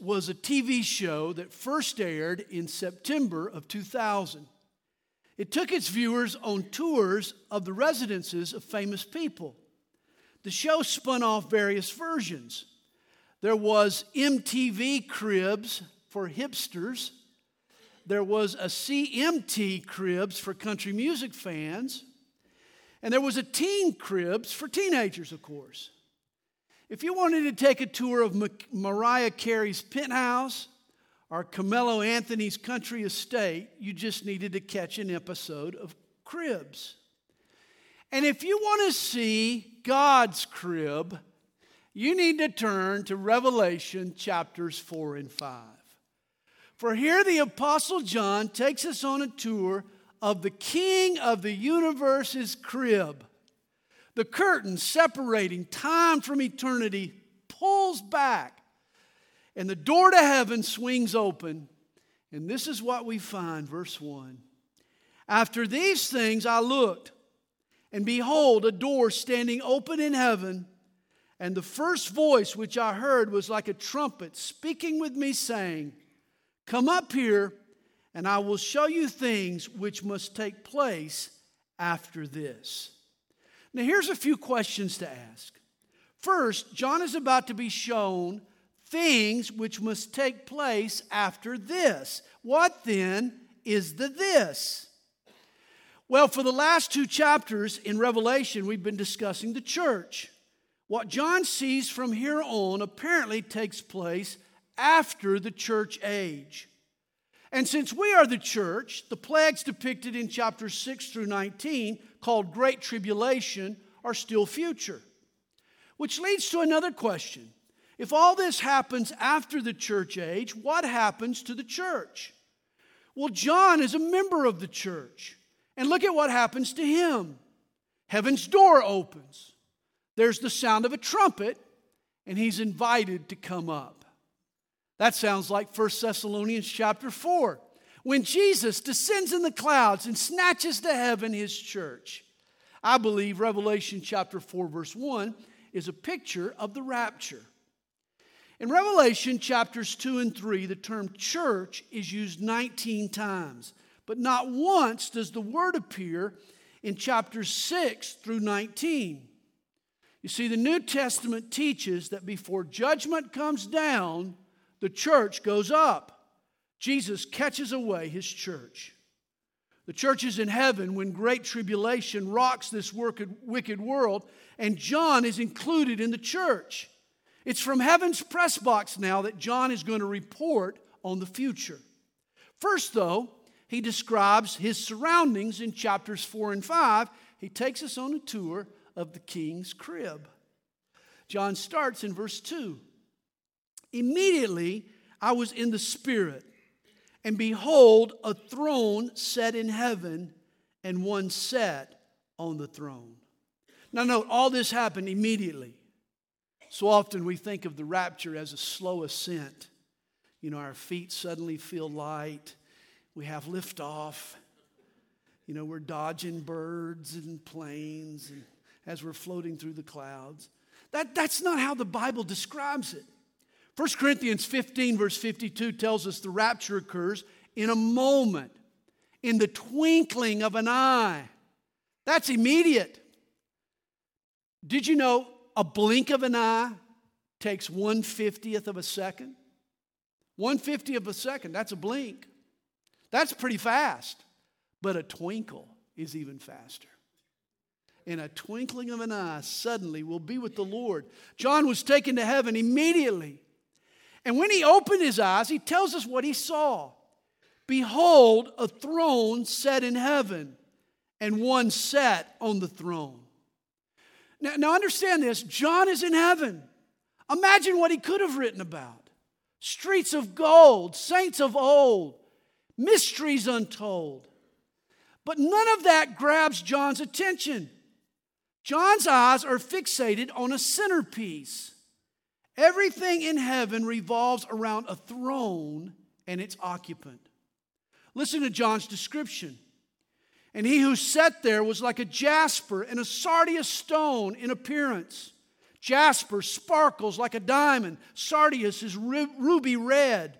Was a TV show that first aired in September of 2000. It took its viewers on tours of the residences of famous people. The show spun off various versions. There was MTV Cribs for hipsters. There was a CMT Cribs for country music fans. And there was a Teen Cribs for teenagers, of course. If you wanted to take a tour of Mariah Carey's penthouse or Carmelo Anthony's country estate, you just needed to catch an episode of Cribs. And if you want to see God's crib, you need to turn to Revelation chapters 4 and 5. For here the Apostle John takes us on a tour of the King of the universe's crib. The curtain separating time from eternity pulls back, and the door to heaven swings open. And this is what we find, verse 1. After these things I looked, and behold, a door standing open in heaven. And the first voice which I heard was like a trumpet speaking with me, saying, Come up here, and I will show you things which must take place after this. Now, here's a few questions to ask. First, John is about to be shown things which must take place after this. What then is the this? Well, for the last two chapters in Revelation, we've been discussing the church. What John sees from here on apparently takes place after the church age. And since we are the church, the plagues depicted in chapters 6 through 19, called Great Tribulation, are still future. Which leads to another question. If all this happens after the church age, what happens to the church? Well, John is a member of the church. And look at what happens to him. Heaven's door opens. There's the sound of a trumpet, and he's invited to come up. That sounds like 1 Thessalonians chapter 4, when Jesus descends in the clouds and snatches to heaven his church. I believe Revelation chapter 4, verse 1 is a picture of the rapture. In Revelation chapters 2 and 3, the term church is used 19 times, but not once does the word appear in chapters 6 through 19. You see, the New Testament teaches that before judgment comes down, the church goes up. Jesus catches away his church. The church is in heaven when great tribulation rocks this wicked world, and John is included in the church. It's from heaven's press box now that John is going to report on the future. First, though, he describes his surroundings in chapters 4 and 5. He takes us on a tour of the king's crib. John starts in verse 2. Immediately I was in the Spirit, and behold, a throne set in heaven, and one sat on the throne. Now, note, all this happened immediately. So often we think of the rapture as a slow ascent. You know, our feet suddenly feel light, we have liftoff. You know, we're dodging birds and planes and as we're floating through the clouds. That, that's not how the Bible describes it. 1 Corinthians 15, verse 52 tells us the rapture occurs in a moment, in the twinkling of an eye. That's immediate. Did you know a blink of an eye takes 150th of a second? 150th of a second, that's a blink. That's pretty fast. But a twinkle is even faster. In a twinkling of an eye, suddenly we'll be with the Lord. John was taken to heaven immediately. And when he opened his eyes, he tells us what he saw. Behold, a throne set in heaven, and one sat on the throne. Now, now understand this John is in heaven. Imagine what he could have written about streets of gold, saints of old, mysteries untold. But none of that grabs John's attention. John's eyes are fixated on a centerpiece Everything in heaven revolves around a throne and its occupant. Listen to John's description. And he who sat there was like a jasper and a sardius stone in appearance, Jasper sparkles like a diamond. Sardius is ruby red.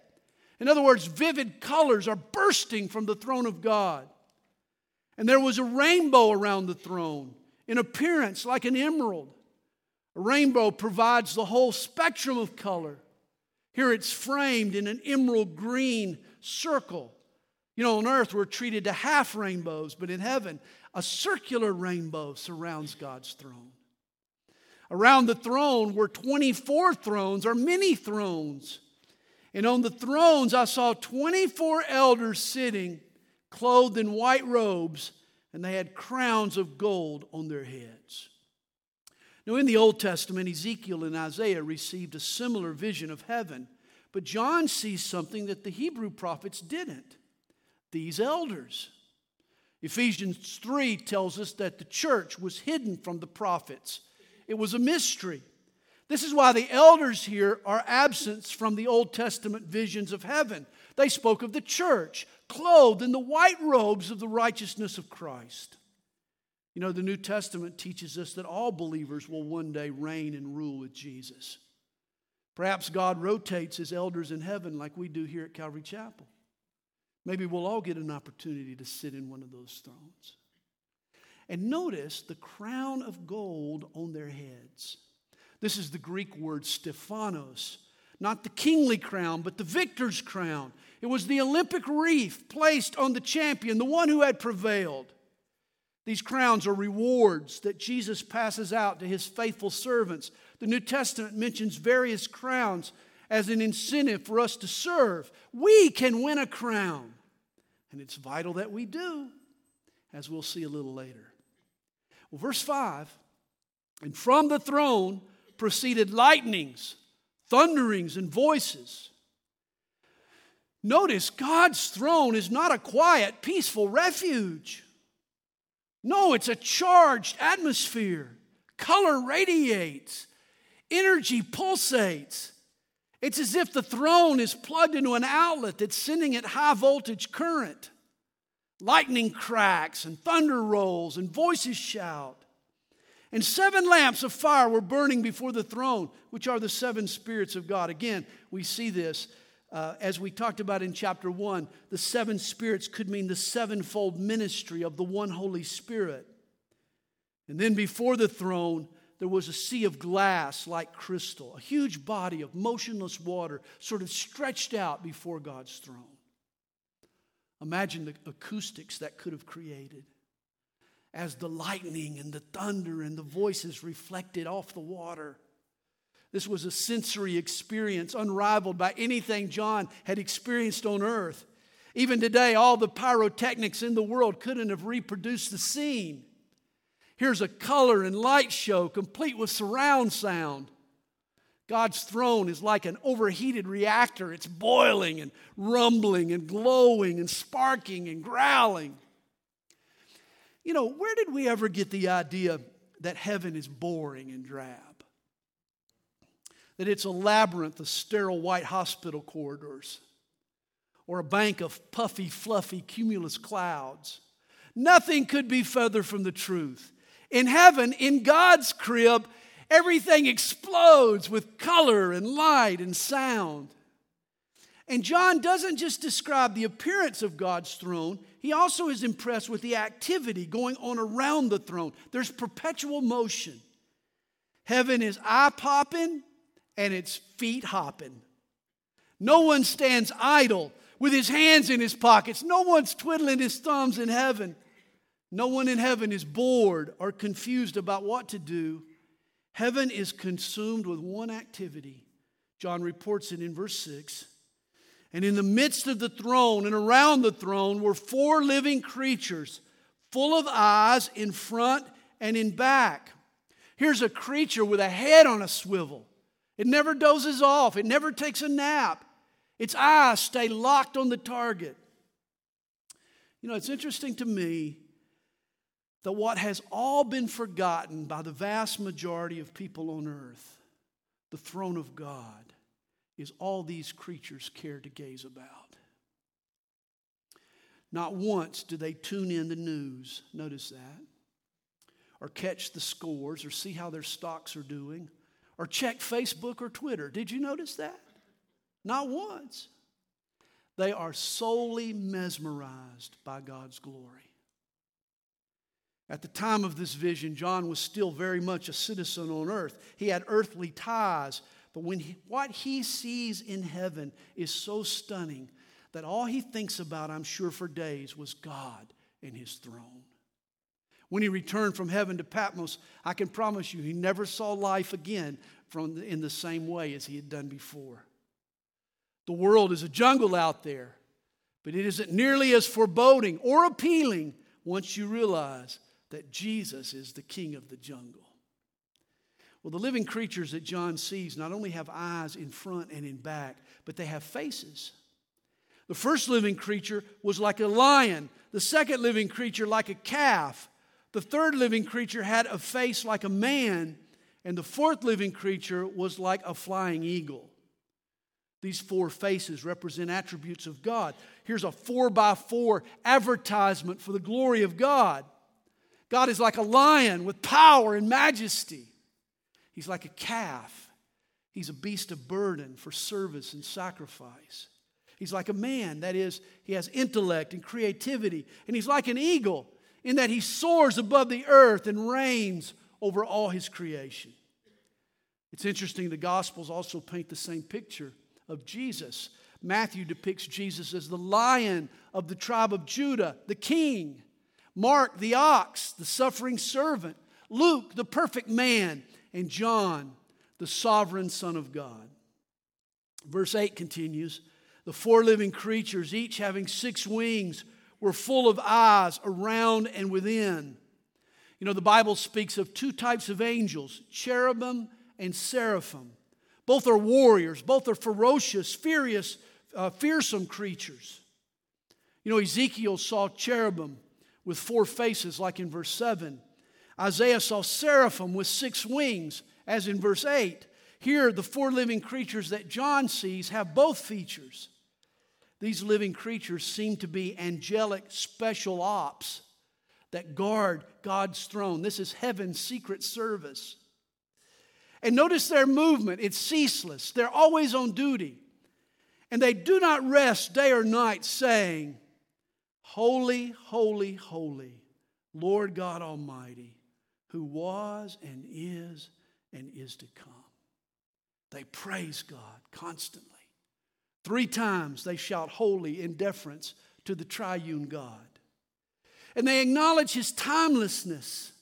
In other words, vivid colors are bursting from the throne of God. And there was a rainbow around the throne, in appearance like an emerald. A rainbow provides the whole spectrum of color. Here it's framed in an emerald green circle. You know, on earth we're treated to half rainbows, but in heaven, a circular rainbow surrounds God's throne. Around the throne were 24 thrones or many thrones. And on the thrones I saw 24 elders sitting, clothed in white robes, and they had crowns of gold on their heads. Now, in the Old Testament, Ezekiel and Isaiah received a similar vision of heaven, but John sees something that the Hebrew prophets didn't these elders. Ephesians 3 tells us that the church was hidden from the prophets, it was a mystery. This is why the elders here are absent from the Old Testament visions of heaven. They spoke of the church, clothed in the white robes of the righteousness of Christ. You know, the New Testament teaches us that all believers will one day reign and rule with Jesus. Perhaps God rotates his elders in heaven like we do here at Calvary Chapel. Maybe we'll all get an opportunity to sit in one of those thrones. And notice the crown of gold on their heads. This is the Greek word Stephanos, not the kingly crown, but the victor's crown. It was the Olympic wreath placed on the champion, the one who had prevailed. These crowns are rewards that Jesus passes out to his faithful servants. The New Testament mentions various crowns as an incentive for us to serve. We can win a crown, and it's vital that we do, as we'll see a little later. Well, verse 5 And from the throne proceeded lightnings, thunderings, and voices. Notice God's throne is not a quiet, peaceful refuge. No, it's a charged atmosphere. Color radiates, energy pulsates. It's as if the throne is plugged into an outlet that's sending it high voltage current. Lightning cracks and thunder rolls and voices shout. And seven lamps of fire were burning before the throne, which are the seven spirits of God. Again, we see this uh, as we talked about in chapter one, the seven spirits could mean the sevenfold ministry of the one Holy Spirit. And then before the throne, there was a sea of glass like crystal, a huge body of motionless water sort of stretched out before God's throne. Imagine the acoustics that could have created as the lightning and the thunder and the voices reflected off the water. This was a sensory experience unrivaled by anything John had experienced on earth. Even today, all the pyrotechnics in the world couldn't have reproduced the scene. Here's a color and light show complete with surround sound. God's throne is like an overheated reactor. It's boiling and rumbling and glowing and sparking and growling. You know, where did we ever get the idea that heaven is boring and drab? That it's a labyrinth of sterile white hospital corridors or a bank of puffy, fluffy cumulus clouds. Nothing could be further from the truth. In heaven, in God's crib, everything explodes with color and light and sound. And John doesn't just describe the appearance of God's throne, he also is impressed with the activity going on around the throne. There's perpetual motion. Heaven is eye popping, and it's feet hopping. No one stands idle with his hands in his pockets. No one's twiddling his thumbs in heaven. No one in heaven is bored or confused about what to do. Heaven is consumed with one activity. John reports it in verse 6. And in the midst of the throne and around the throne were four living creatures, full of eyes in front and in back. Here's a creature with a head on a swivel. It never dozes off, it never takes a nap. Its eyes stay locked on the target. You know, it's interesting to me that what has all been forgotten by the vast majority of people on earth, the throne of God, is all these creatures care to gaze about. Not once do they tune in the news, notice that, or catch the scores, or see how their stocks are doing or check Facebook or Twitter. Did you notice that? Not once. They are solely mesmerized by God's glory. At the time of this vision, John was still very much a citizen on earth. He had earthly ties, but when he, what he sees in heaven is so stunning that all he thinks about, I'm sure, for days was God and his throne. When he returned from heaven to Patmos, I can promise you he never saw life again from the, in the same way as he had done before. The world is a jungle out there, but it isn't nearly as foreboding or appealing once you realize that Jesus is the king of the jungle. Well, the living creatures that John sees not only have eyes in front and in back, but they have faces. The first living creature was like a lion, the second living creature like a calf, the third living creature had a face like a man, and the fourth living creature was like a flying eagle. These four faces represent attributes of God. Here's a four by four advertisement for the glory of God. God is like a lion with power and majesty. He's like a calf. He's a beast of burden for service and sacrifice. He's like a man, that is, he has intellect and creativity. And he's like an eagle in that he soars above the earth and reigns over all his creation. It's interesting, the Gospels also paint the same picture of Jesus. Matthew depicts Jesus as the lion of the tribe of Judah, the king. Mark, the ox, the suffering servant. Luke, the perfect man. And John, the sovereign Son of God. Verse 8 continues The four living creatures, each having six wings, were full of eyes around and within. You know, the Bible speaks of two types of angels cherubim and seraphim. Both are warriors, both are ferocious, furious, uh, fearsome creatures. You know, Ezekiel saw cherubim with four faces, like in verse 7. Isaiah saw seraphim with six wings, as in verse 8. Here, the four living creatures that John sees have both features. These living creatures seem to be angelic special ops that guard God's throne. This is heaven's secret service. And notice their movement, it's ceaseless. They're always on duty. And they do not rest day or night, saying, Holy, holy, holy, Lord God Almighty, who was and is and is to come. They praise God constantly. Three times they shout holy in deference to the triune God. And they acknowledge his timelessness.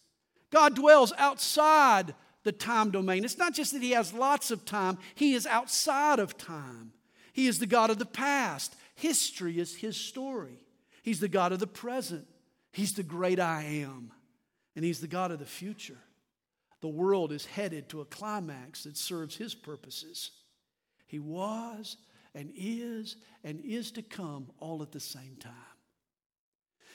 God dwells outside the time domain. It's not just that he has lots of time, he is outside of time. He is the God of the past. History is his story. He's the God of the present. He's the great I am. And he's the God of the future. The world is headed to a climax that serves his purposes. He was and is and is to come all at the same time.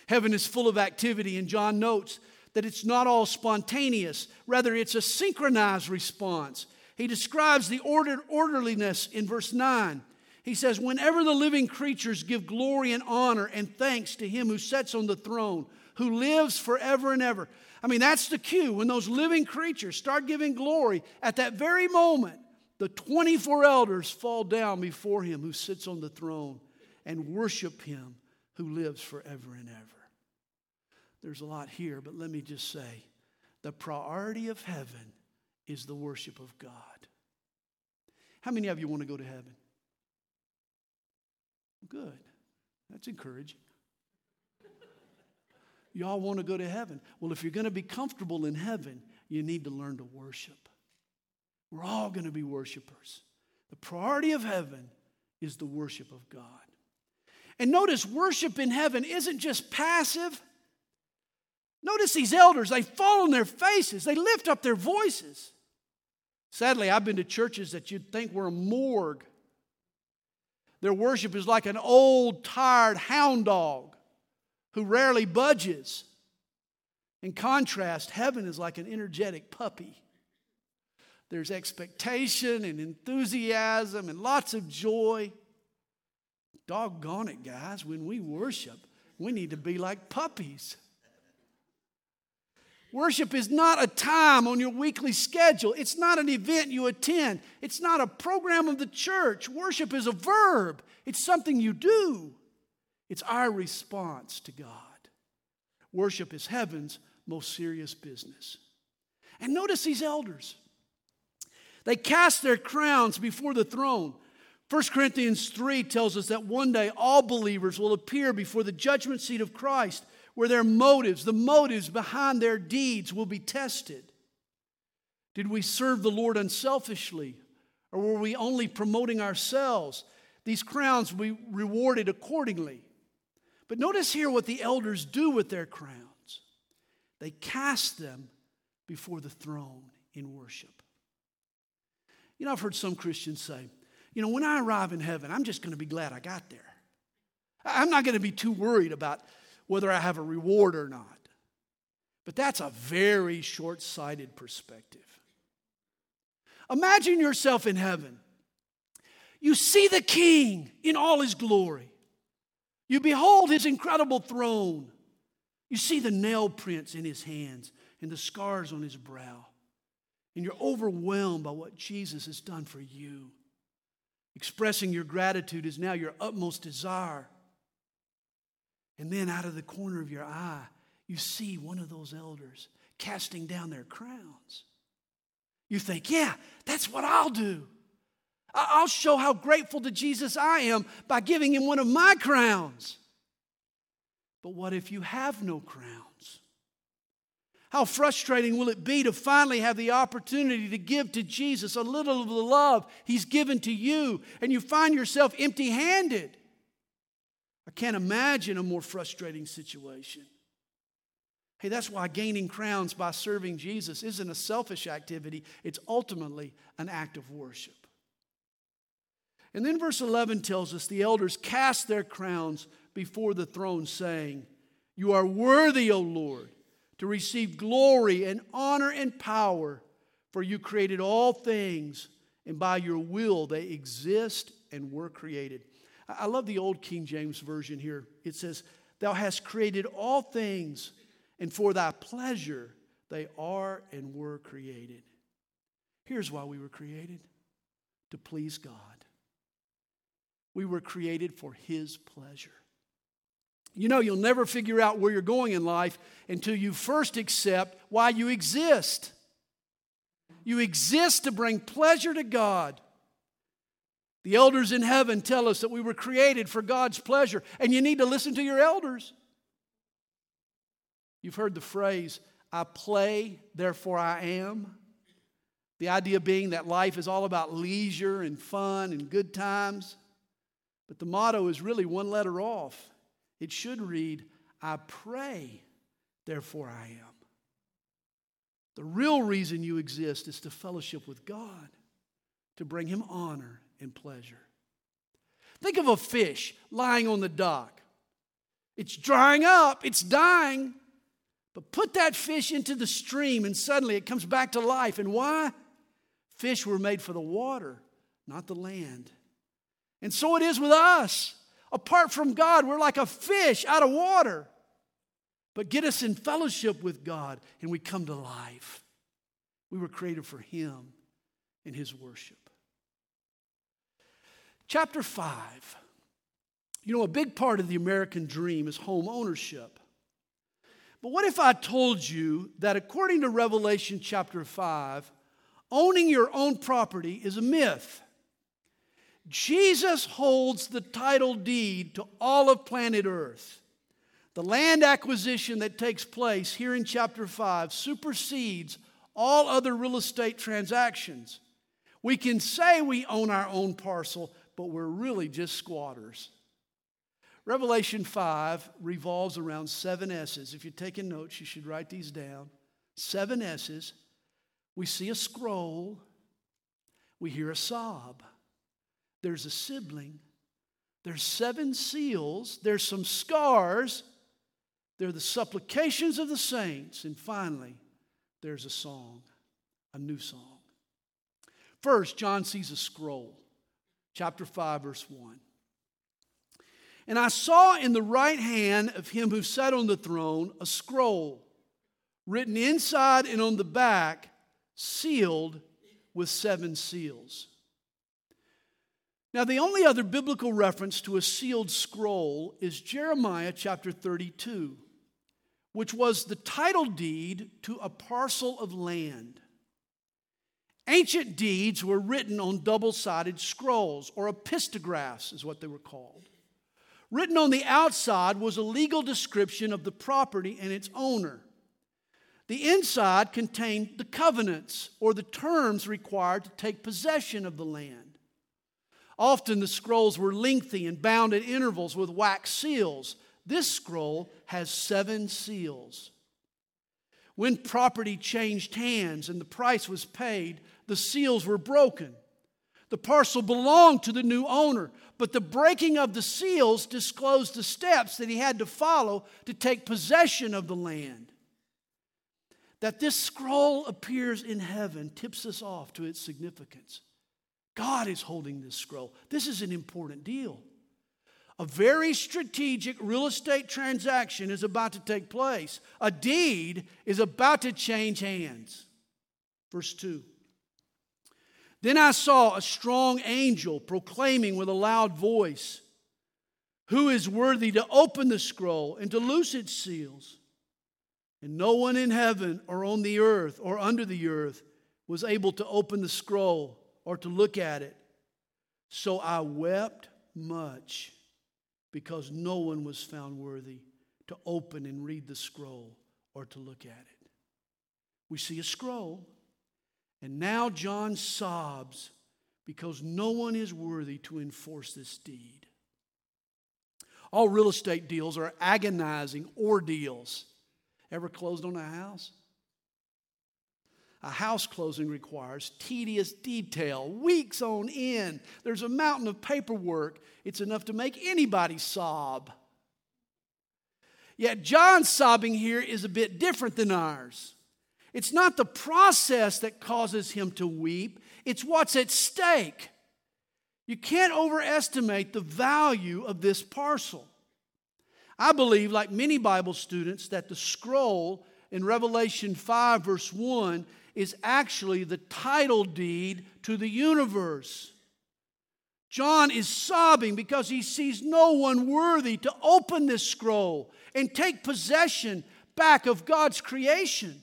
Heaven is full of activity, and John notes that it's not all spontaneous, rather, it's a synchronized response. He describes the order, orderliness in verse 9. He says, Whenever the living creatures give glory and honor and thanks to him who sits on the throne, who lives forever and ever. I mean, that's the cue. When those living creatures start giving glory, at that very moment, the 24 elders fall down before him who sits on the throne and worship him who lives forever and ever. There's a lot here, but let me just say the priority of heaven is the worship of God. How many of you want to go to heaven? Good. That's encouraging. Y'all want to go to heaven. Well, if you're going to be comfortable in heaven, you need to learn to worship. We're all going to be worshipers. The priority of heaven is the worship of God. And notice, worship in heaven isn't just passive. Notice these elders, they fall on their faces, they lift up their voices. Sadly, I've been to churches that you'd think were a morgue. Their worship is like an old, tired hound dog who rarely budges. In contrast, heaven is like an energetic puppy there's expectation and enthusiasm and lots of joy. Doggone it, guys, when we worship, we need to be like puppies. Worship is not a time on your weekly schedule. It's not an event you attend. It's not a program of the church. Worship is a verb, it's something you do. It's our response to God. Worship is heaven's most serious business. And notice these elders. They cast their crowns before the throne. 1 Corinthians 3 tells us that one day all believers will appear before the judgment seat of Christ, where their motives, the motives behind their deeds, will be tested. Did we serve the Lord unselfishly, or were we only promoting ourselves? These crowns will be rewarded accordingly. But notice here what the elders do with their crowns they cast them before the throne in worship. You know, I've heard some Christians say, you know, when I arrive in heaven, I'm just going to be glad I got there. I'm not going to be too worried about whether I have a reward or not. But that's a very short sighted perspective. Imagine yourself in heaven. You see the king in all his glory. You behold his incredible throne. You see the nail prints in his hands and the scars on his brow. And you're overwhelmed by what Jesus has done for you. Expressing your gratitude is now your utmost desire. And then out of the corner of your eye, you see one of those elders casting down their crowns. You think, yeah, that's what I'll do. I'll show how grateful to Jesus I am by giving him one of my crowns. But what if you have no crowns? How frustrating will it be to finally have the opportunity to give to Jesus a little of the love He's given to you, and you find yourself empty handed? I can't imagine a more frustrating situation. Hey, that's why gaining crowns by serving Jesus isn't a selfish activity, it's ultimately an act of worship. And then verse 11 tells us the elders cast their crowns before the throne, saying, You are worthy, O Lord to receive glory and honor and power, for you created all things, and by your will they exist and were created. I love the old King James Version here. It says, Thou hast created all things, and for thy pleasure they are and were created. Here's why we were created to please God. We were created for His pleasure. You know, you'll never figure out where you're going in life until you first accept why you exist. You exist to bring pleasure to God. The elders in heaven tell us that we were created for God's pleasure, and you need to listen to your elders. You've heard the phrase, I play, therefore I am. The idea being that life is all about leisure and fun and good times. But the motto is really one letter off it should read, I pray, therefore I am. The real reason you exist is to fellowship with God, to bring Him honor and pleasure. Think of a fish lying on the dock. It's drying up, it's dying. But put that fish into the stream and suddenly it comes back to life. And why? Fish were made for the water, not the land. And so it is with us. Apart from God, we're like a fish out of water. But get us in fellowship with God and we come to life. We were created for Him and His worship. Chapter 5. You know, a big part of the American dream is home ownership. But what if I told you that according to Revelation chapter 5, owning your own property is a myth? Jesus holds the title deed to all of planet Earth. The land acquisition that takes place here in chapter 5 supersedes all other real estate transactions. We can say we own our own parcel, but we're really just squatters. Revelation 5 revolves around seven S's. If you're taking notes, you should write these down. Seven S's. We see a scroll, we hear a sob there's a sibling, there's seven seals, there's some scars, there are the supplications of the saints, and finally, there's a song, a new song. First, John sees a scroll, chapter 5, verse 1. And I saw in the right hand of him who sat on the throne a scroll written inside and on the back, sealed with seven seals. Now, the only other biblical reference to a sealed scroll is Jeremiah chapter 32, which was the title deed to a parcel of land. Ancient deeds were written on double sided scrolls, or epistographs is what they were called. Written on the outside was a legal description of the property and its owner. The inside contained the covenants, or the terms required to take possession of the land. Often the scrolls were lengthy and bound at intervals with wax seals. This scroll has seven seals. When property changed hands and the price was paid, the seals were broken. The parcel belonged to the new owner, but the breaking of the seals disclosed the steps that he had to follow to take possession of the land. That this scroll appears in heaven tips us off to its significance. God is holding this scroll. This is an important deal. A very strategic real estate transaction is about to take place. A deed is about to change hands. Verse 2. Then I saw a strong angel proclaiming with a loud voice, Who is worthy to open the scroll and to loose its seals? And no one in heaven or on the earth or under the earth was able to open the scroll or to look at it. So I wept much because no one was found worthy to open and read the scroll or to look at it. We see a scroll, and now John sobs because no one is worthy to enforce this deed. All real estate deals are agonizing ordeals. Ever closed on a house? A house closing requires tedious detail, weeks on end. There's a mountain of paperwork. It's enough to make anybody sob. Yet John's sobbing here is a bit different than ours. It's not the process that causes him to weep, it's what's at stake. You can't overestimate the value of this parcel. I believe, like many Bible students, that the scroll in Revelation 5, verse 1, is actually the title deed to the universe. John is sobbing because he sees no one worthy to open this scroll and take possession back of God's creation.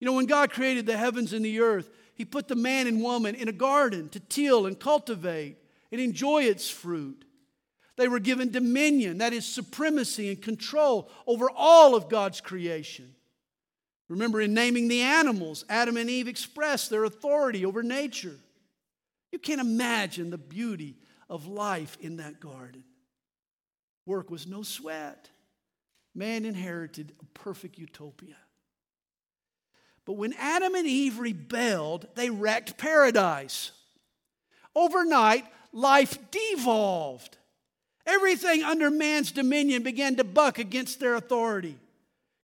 You know, when God created the heavens and the earth, He put the man and woman in a garden to till and cultivate and enjoy its fruit. They were given dominion, that is, supremacy and control over all of God's creation. Remember, in naming the animals, Adam and Eve expressed their authority over nature. You can't imagine the beauty of life in that garden. Work was no sweat. Man inherited a perfect utopia. But when Adam and Eve rebelled, they wrecked paradise. Overnight, life devolved. Everything under man's dominion began to buck against their authority.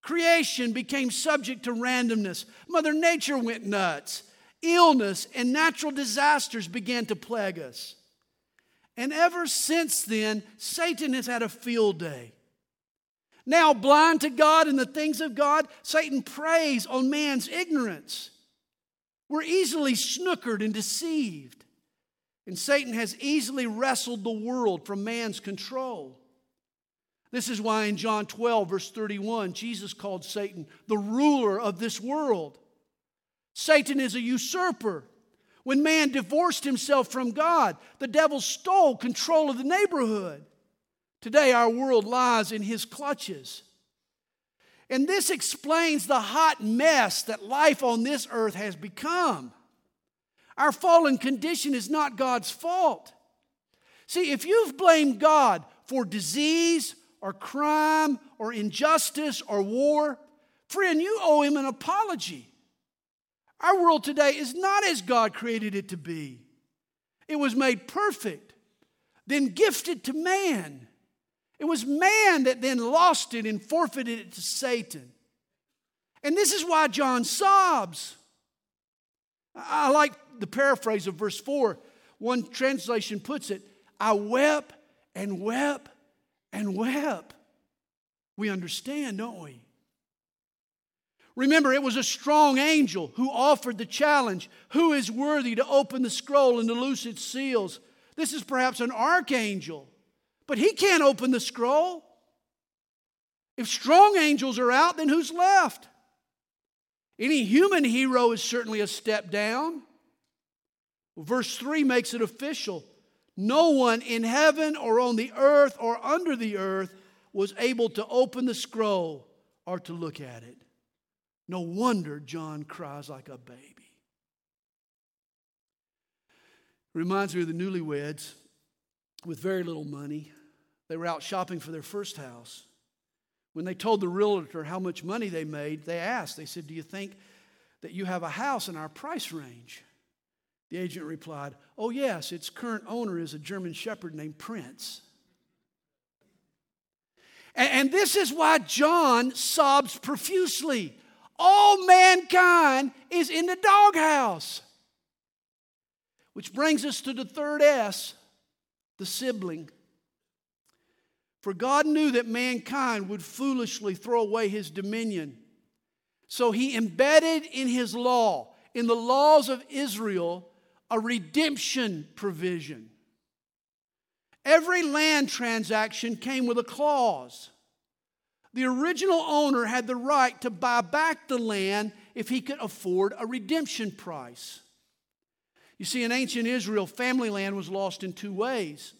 Creation became subject to randomness. Mother Nature went nuts. Illness and natural disasters began to plague us. And ever since then, Satan has had a field day. Now, blind to God and the things of God, Satan preys on man's ignorance. We're easily snookered and deceived. And Satan has easily wrestled the world from man's control. This is why in John 12, verse 31, Jesus called Satan the ruler of this world. Satan is a usurper. When man divorced himself from God, the devil stole control of the neighborhood. Today, our world lies in his clutches. And this explains the hot mess that life on this earth has become. Our fallen condition is not God's fault. See, if you've blamed God for disease or crime or injustice or war, friend, you owe him an apology. Our world today is not as God created it to be. It was made perfect, then gifted to man. It was man that then lost it and forfeited it to Satan. And this is why John sobs. I like the paraphrase of verse 4. One translation puts it I wept and wept and wept. We understand, don't we? Remember, it was a strong angel who offered the challenge Who is worthy to open the scroll and to loose its seals? This is perhaps an archangel, but he can't open the scroll. If strong angels are out, then who's left? Any human hero is certainly a step down. Verse 3 makes it official. No one in heaven or on the earth or under the earth was able to open the scroll or to look at it. No wonder John cries like a baby. Reminds me of the newlyweds with very little money. They were out shopping for their first house. When they told the realtor how much money they made, they asked, they said, Do you think that you have a house in our price range? The agent replied, Oh, yes, its current owner is a German shepherd named Prince. And, and this is why John sobs profusely all mankind is in the doghouse. Which brings us to the third S, the sibling. For God knew that mankind would foolishly throw away his dominion. So he embedded in his law, in the laws of Israel, a redemption provision. Every land transaction came with a clause the original owner had the right to buy back the land if he could afford a redemption price. You see, in ancient Israel, family land was lost in two ways.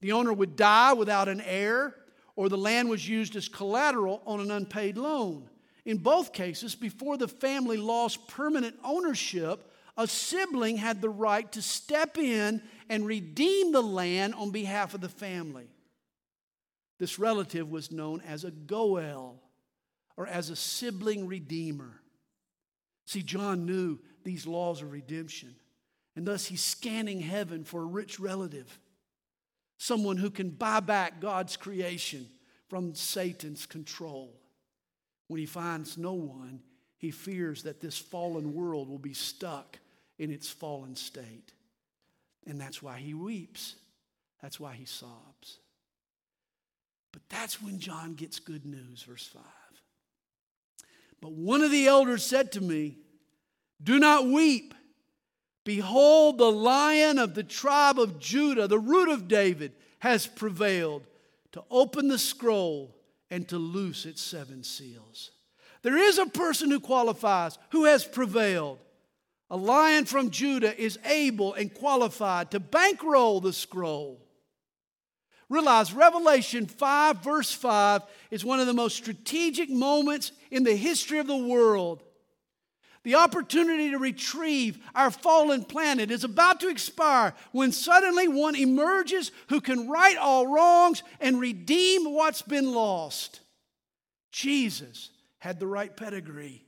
The owner would die without an heir, or the land was used as collateral on an unpaid loan. In both cases, before the family lost permanent ownership, a sibling had the right to step in and redeem the land on behalf of the family. This relative was known as a Goel or as a sibling redeemer. See, John knew these laws of redemption, and thus he's scanning heaven for a rich relative, someone who can buy back God's creation from Satan's control. When he finds no one, he fears that this fallen world will be stuck in its fallen state. And that's why he weeps. That's why he sobs. But that's when John gets good news, verse 5. But one of the elders said to me, Do not weep. Behold, the lion of the tribe of Judah, the root of David, has prevailed to open the scroll and to loose its seven seals. There is a person who qualifies, who has prevailed. A lion from Judah is able and qualified to bankroll the scroll. Realize Revelation 5, verse 5, is one of the most strategic moments in the history of the world. The opportunity to retrieve our fallen planet is about to expire when suddenly one emerges who can right all wrongs and redeem what's been lost. Jesus had the right pedigree,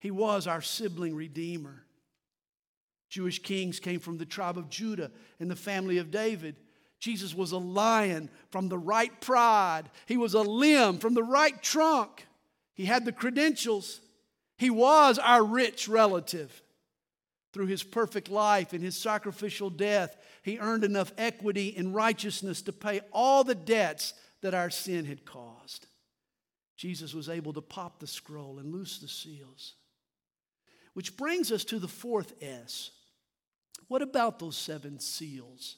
he was our sibling redeemer. Jewish kings came from the tribe of Judah and the family of David. Jesus was a lion from the right pride. He was a limb from the right trunk. He had the credentials. He was our rich relative. Through his perfect life and his sacrificial death, he earned enough equity and righteousness to pay all the debts that our sin had caused. Jesus was able to pop the scroll and loose the seals. Which brings us to the fourth S. What about those seven seals?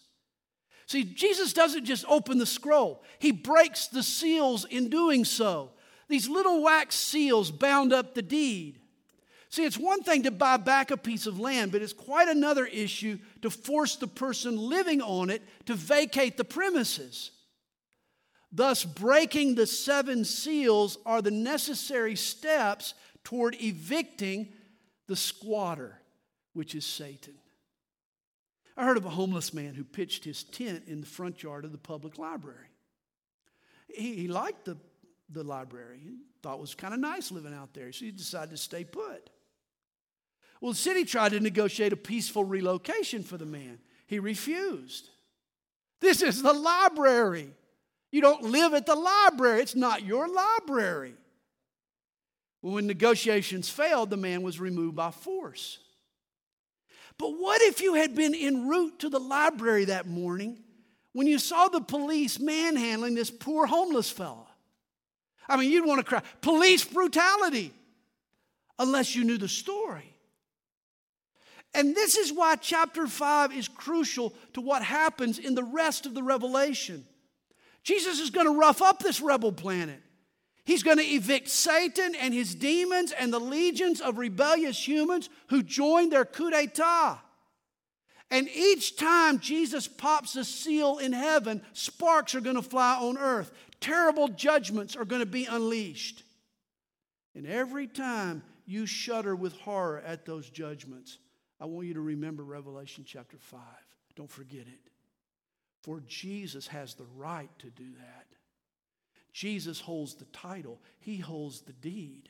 See, Jesus doesn't just open the scroll, he breaks the seals in doing so. These little wax seals bound up the deed. See, it's one thing to buy back a piece of land, but it's quite another issue to force the person living on it to vacate the premises. Thus, breaking the seven seals are the necessary steps toward evicting the squatter, which is Satan. I heard of a homeless man who pitched his tent in the front yard of the public library. He, he liked the, the library, thought it was kind of nice living out there, so he decided to stay put. Well, the city tried to negotiate a peaceful relocation for the man. He refused. This is the library. You don't live at the library, it's not your library. When negotiations failed, the man was removed by force. But what if you had been en route to the library that morning when you saw the police manhandling this poor homeless fella? I mean, you'd want to cry, police brutality. unless you knew the story. And this is why chapter 5 is crucial to what happens in the rest of the revelation. Jesus is going to rough up this rebel planet. He's going to evict Satan and his demons and the legions of rebellious humans who joined their coup d'etat. And each time Jesus pops a seal in heaven, sparks are going to fly on earth. Terrible judgments are going to be unleashed. And every time you shudder with horror at those judgments, I want you to remember Revelation chapter 5. Don't forget it. For Jesus has the right to do that. Jesus holds the title, He holds the deed.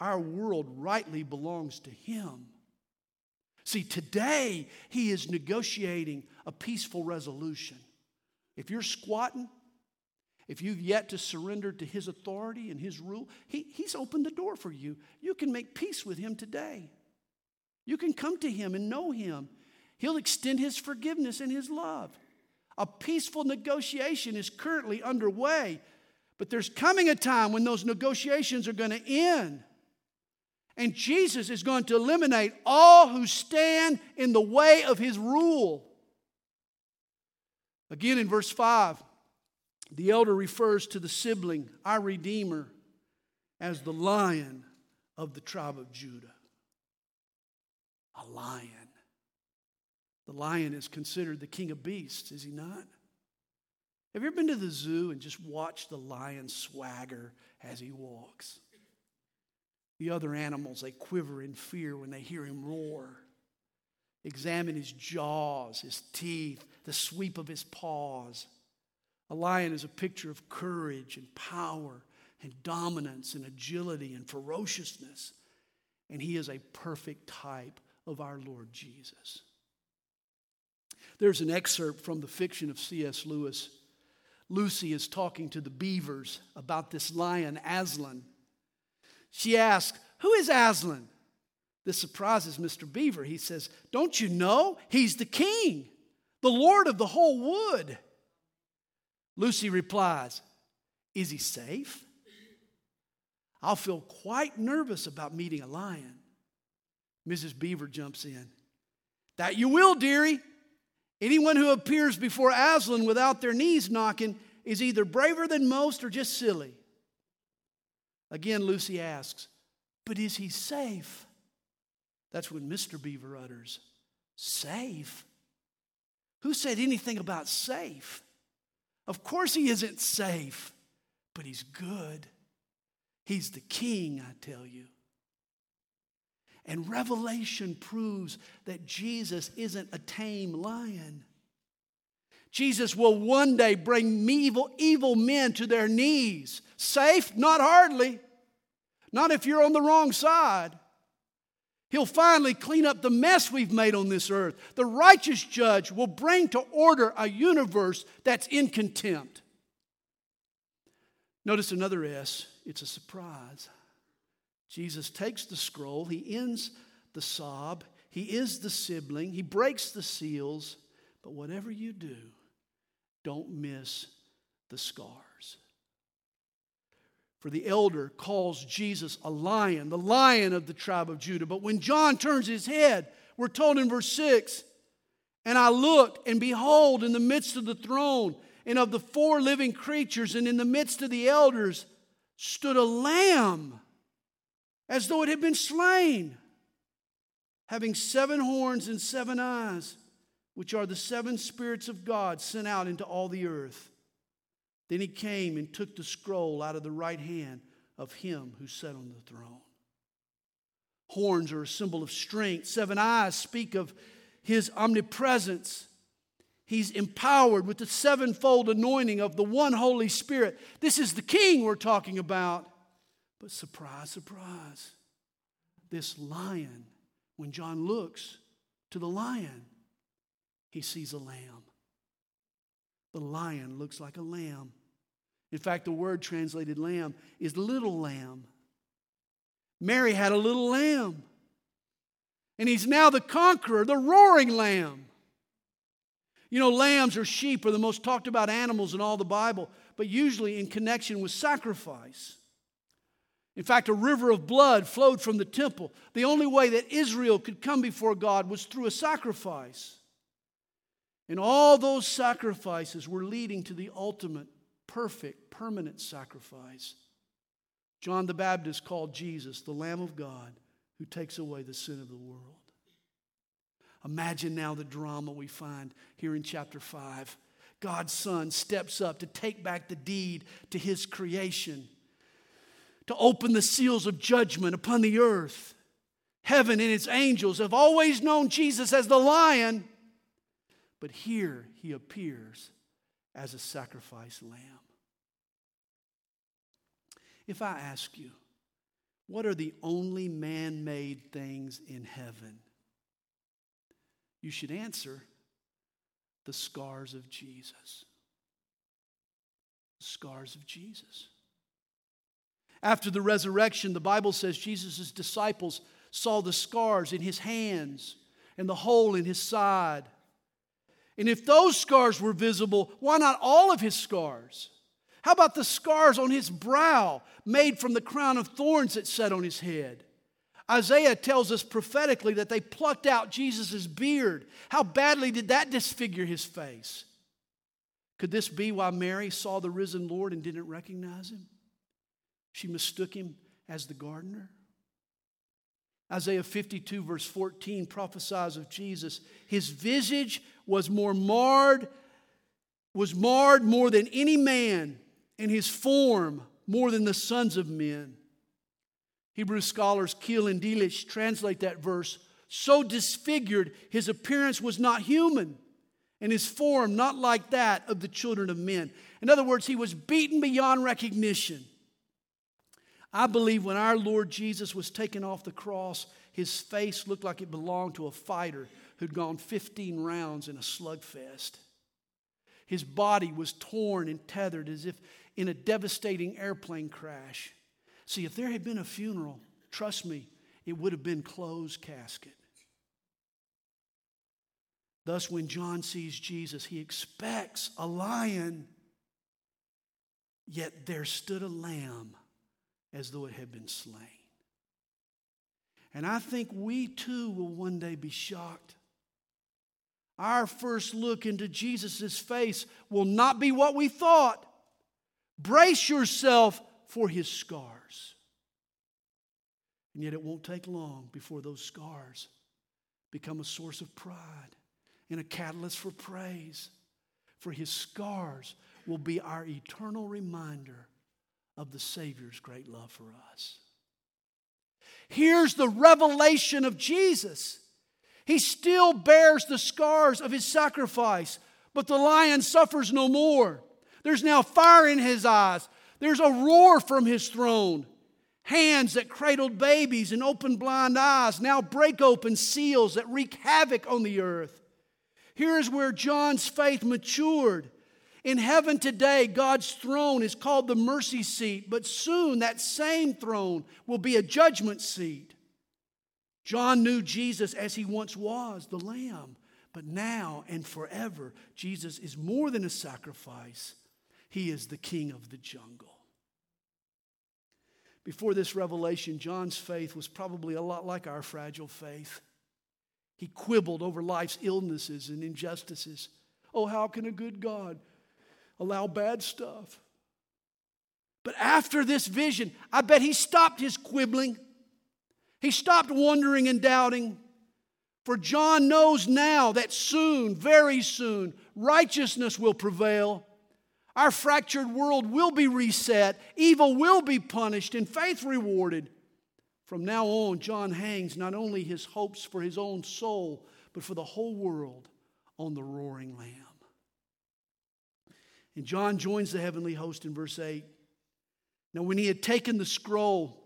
Our world rightly belongs to Him. See, today He is negotiating a peaceful resolution. If you're squatting, if you've yet to surrender to His authority and His rule, he, He's opened the door for you. You can make peace with Him today. You can come to Him and know Him. He'll extend His forgiveness and His love. A peaceful negotiation is currently underway but there's coming a time when those negotiations are going to end. And Jesus is going to eliminate all who stand in the way of his rule. Again, in verse 5, the elder refers to the sibling, our Redeemer, as the lion of the tribe of Judah. A lion. The lion is considered the king of beasts, is he not? Have you ever been to the zoo and just watched the lion swagger as he walks? The other animals, they quiver in fear when they hear him roar. Examine his jaws, his teeth, the sweep of his paws. A lion is a picture of courage and power and dominance and agility and ferociousness. And he is a perfect type of our Lord Jesus. There's an excerpt from the fiction of C.S. Lewis Lucy is talking to the beavers about this lion, Aslan. She asks, Who is Aslan? This surprises Mr. Beaver. He says, Don't you know? He's the king, the lord of the whole wood. Lucy replies, Is he safe? I'll feel quite nervous about meeting a lion. Mrs. Beaver jumps in. That you will, dearie. Anyone who appears before Aslan without their knees knocking is either braver than most or just silly. Again, Lucy asks, But is he safe? That's when Mr. Beaver utters, Safe? Who said anything about safe? Of course, he isn't safe, but he's good. He's the king, I tell you. And Revelation proves that Jesus isn't a tame lion. Jesus will one day bring evil, evil men to their knees. Safe? Not hardly. Not if you're on the wrong side. He'll finally clean up the mess we've made on this earth. The righteous judge will bring to order a universe that's in contempt. Notice another S, it's a surprise. Jesus takes the scroll, he ends the sob, he is the sibling, he breaks the seals, but whatever you do, don't miss the scars. For the elder calls Jesus a lion, the lion of the tribe of Judah. But when John turns his head, we're told in verse 6 And I looked, and behold, in the midst of the throne and of the four living creatures, and in the midst of the elders, stood a lamb as though it had been slain, having seven horns and seven eyes, which are the seven spirits of God sent out into all the earth. Then he came and took the scroll out of the right hand of him who sat on the throne. Horns are a symbol of strength, seven eyes speak of his omnipresence. He's empowered with the sevenfold anointing of the one Holy Spirit. This is the King we're talking about. But surprise, surprise, this lion, when John looks to the lion, he sees a lamb. The lion looks like a lamb. In fact, the word translated lamb is little lamb. Mary had a little lamb. And he's now the conqueror, the roaring lamb. You know, lambs or sheep are the most talked about animals in all the Bible, but usually in connection with sacrifice. In fact, a river of blood flowed from the temple. The only way that Israel could come before God was through a sacrifice. And all those sacrifices were leading to the ultimate, perfect, permanent sacrifice. John the Baptist called Jesus the Lamb of God who takes away the sin of the world. Imagine now the drama we find here in chapter 5. God's Son steps up to take back the deed to his creation to open the seals of judgment upon the earth. Heaven and its angels have always known Jesus as the lion, but here he appears as a sacrificed lamb. If I ask you, what are the only man made things in heaven? You should answer the scars of Jesus. The scars of Jesus. After the resurrection, the Bible says Jesus' disciples saw the scars in his hands and the hole in his side. And if those scars were visible, why not all of his scars? How about the scars on his brow made from the crown of thorns that sat on his head? Isaiah tells us prophetically that they plucked out Jesus' beard. How badly did that disfigure his face? Could this be why Mary saw the risen Lord and didn't recognize him? She mistook him as the gardener. Isaiah 52, verse 14, prophesies of Jesus. His visage was more marred, was marred more than any man, and his form more than the sons of men. Hebrew scholars Keil and Delitzsch translate that verse so disfigured, his appearance was not human, and his form not like that of the children of men. In other words, he was beaten beyond recognition. I believe when our Lord Jesus was taken off the cross, his face looked like it belonged to a fighter who'd gone 15 rounds in a slugfest. His body was torn and tethered as if in a devastating airplane crash. See, if there had been a funeral, trust me, it would have been closed casket. Thus, when John sees Jesus, he expects a lion, yet there stood a lamb as though it had been slain. And I think we too will one day be shocked. Our first look into Jesus' face will not be what we thought. Brace yourself for his scars. And yet, it won't take long before those scars become a source of pride and a catalyst for praise. For his scars will be our eternal reminder of the Savior's great love for us. Here's the revelation of Jesus. He still bears the scars of his sacrifice, but the lion suffers no more. There's now fire in his eyes, there's a roar from his throne. Hands that cradled babies and opened blind eyes now break open seals that wreak havoc on the earth. Here's where John's faith matured. In heaven today, God's throne is called the mercy seat, but soon that same throne will be a judgment seat. John knew Jesus as he once was, the Lamb, but now and forever, Jesus is more than a sacrifice, he is the King of the jungle. Before this revelation, John's faith was probably a lot like our fragile faith. He quibbled over life's illnesses and injustices. Oh, how can a good God allow bad stuff. But after this vision, I bet he stopped his quibbling. He stopped wondering and doubting. For John knows now that soon, very soon, righteousness will prevail. Our fractured world will be reset, evil will be punished, and faith rewarded. From now on, John hangs not only his hopes for his own soul, but for the whole world on the roaring lamb. And John joins the heavenly host in verse 8. Now, when he had taken the scroll,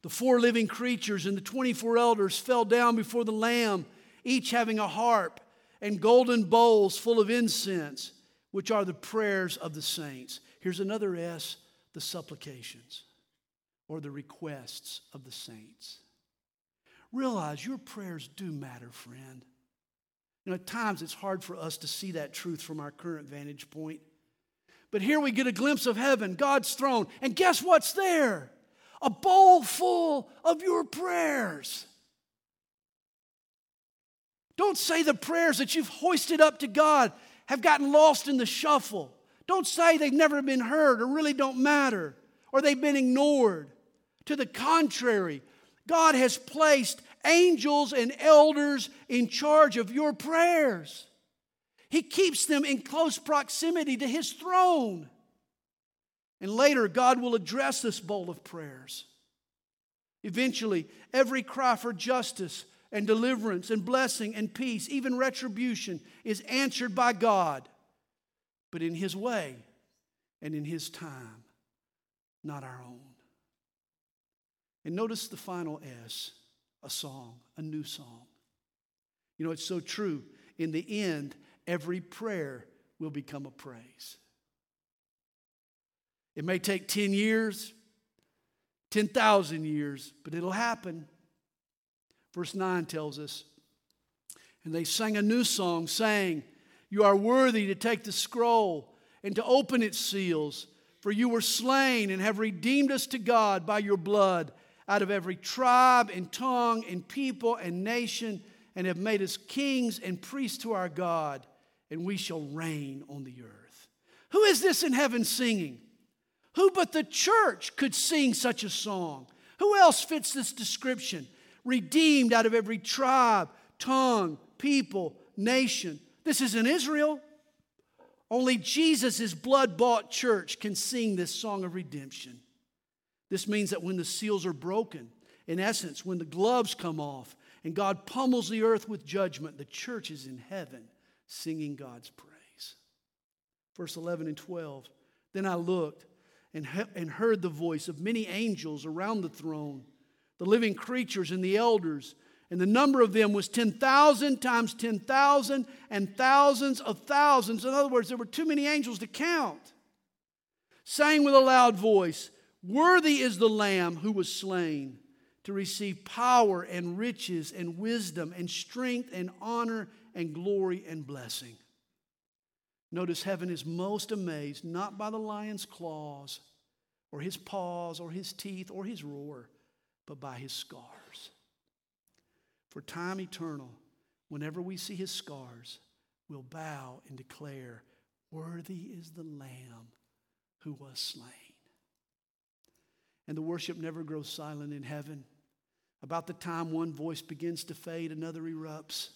the four living creatures and the 24 elders fell down before the Lamb, each having a harp and golden bowls full of incense, which are the prayers of the saints. Here's another S the supplications or the requests of the saints. Realize your prayers do matter, friend. You know, at times it's hard for us to see that truth from our current vantage point. But here we get a glimpse of heaven, God's throne, and guess what's there? a bowl full of your prayers. Don't say the prayers that you've hoisted up to God have gotten lost in the shuffle. Don't say they've never been heard or really don't matter or they've been ignored. To the contrary, God has placed angels and elders in charge of your prayers. He keeps them in close proximity to His throne. And later, God will address this bowl of prayers. Eventually, every cry for justice and deliverance and blessing and peace, even retribution, is answered by God, but in His way and in His time, not our own. And notice the final S a song, a new song. You know, it's so true. In the end, every prayer will become a praise. It may take 10 years, 10,000 years, but it'll happen. Verse 9 tells us, and they sang a new song, saying, You are worthy to take the scroll and to open its seals, for you were slain and have redeemed us to God by your blood out of every tribe and tongue and people and nation, and have made us kings and priests to our God, and we shall reign on the earth. Who is this in heaven singing? Who but the church could sing such a song? Who else fits this description? Redeemed out of every tribe, tongue, people, nation. This is in Israel. Only Jesus' blood bought church can sing this song of redemption. This means that when the seals are broken, in essence, when the gloves come off and God pummels the earth with judgment, the church is in heaven singing God's praise. Verse 11 and 12. Then I looked and, he- and heard the voice of many angels around the throne, the living creatures and the elders. And the number of them was 10,000 times 10,000 and thousands of thousands. In other words, there were too many angels to count. Saying with a loud voice, Worthy is the Lamb who was slain to receive power and riches and wisdom and strength and honor and glory and blessing. Notice heaven is most amazed not by the lion's claws or his paws or his teeth or his roar, but by his scars. For time eternal, whenever we see his scars, we'll bow and declare, Worthy is the Lamb who was slain. And the worship never grows silent in heaven. About the time one voice begins to fade, another erupts.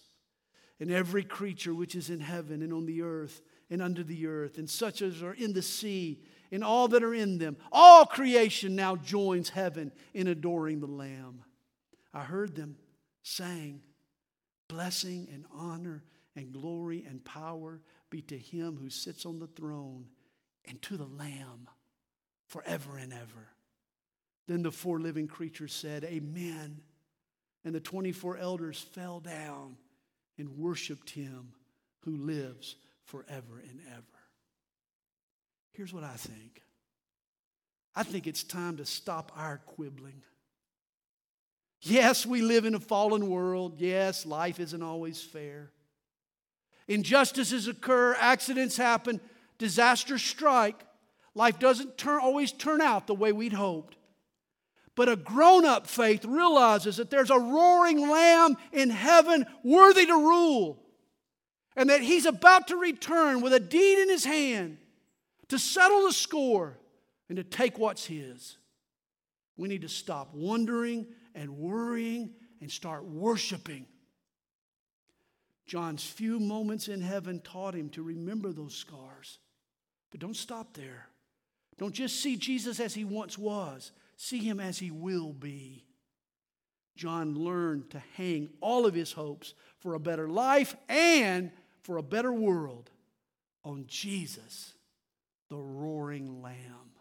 And every creature which is in heaven and on the earth and under the earth, and such as are in the sea, and all that are in them, all creation now joins heaven in adoring the Lamb. I heard them saying, Blessing and honor and glory and power be to him who sits on the throne and to the Lamb forever and ever. Then the four living creatures said, Amen. And the 24 elders fell down and worshiped him who lives forever and ever. Here's what I think I think it's time to stop our quibbling. Yes, we live in a fallen world. Yes, life isn't always fair. Injustices occur, accidents happen, disasters strike. Life doesn't turn, always turn out the way we'd hoped. But a grown up faith realizes that there's a roaring lamb in heaven worthy to rule, and that he's about to return with a deed in his hand to settle the score and to take what's his. We need to stop wondering and worrying and start worshiping. John's few moments in heaven taught him to remember those scars. But don't stop there. Don't just see Jesus as he once was see him as he will be. John learned to hang all of his hopes for a better life and for a better world on Jesus, the roaring lamb.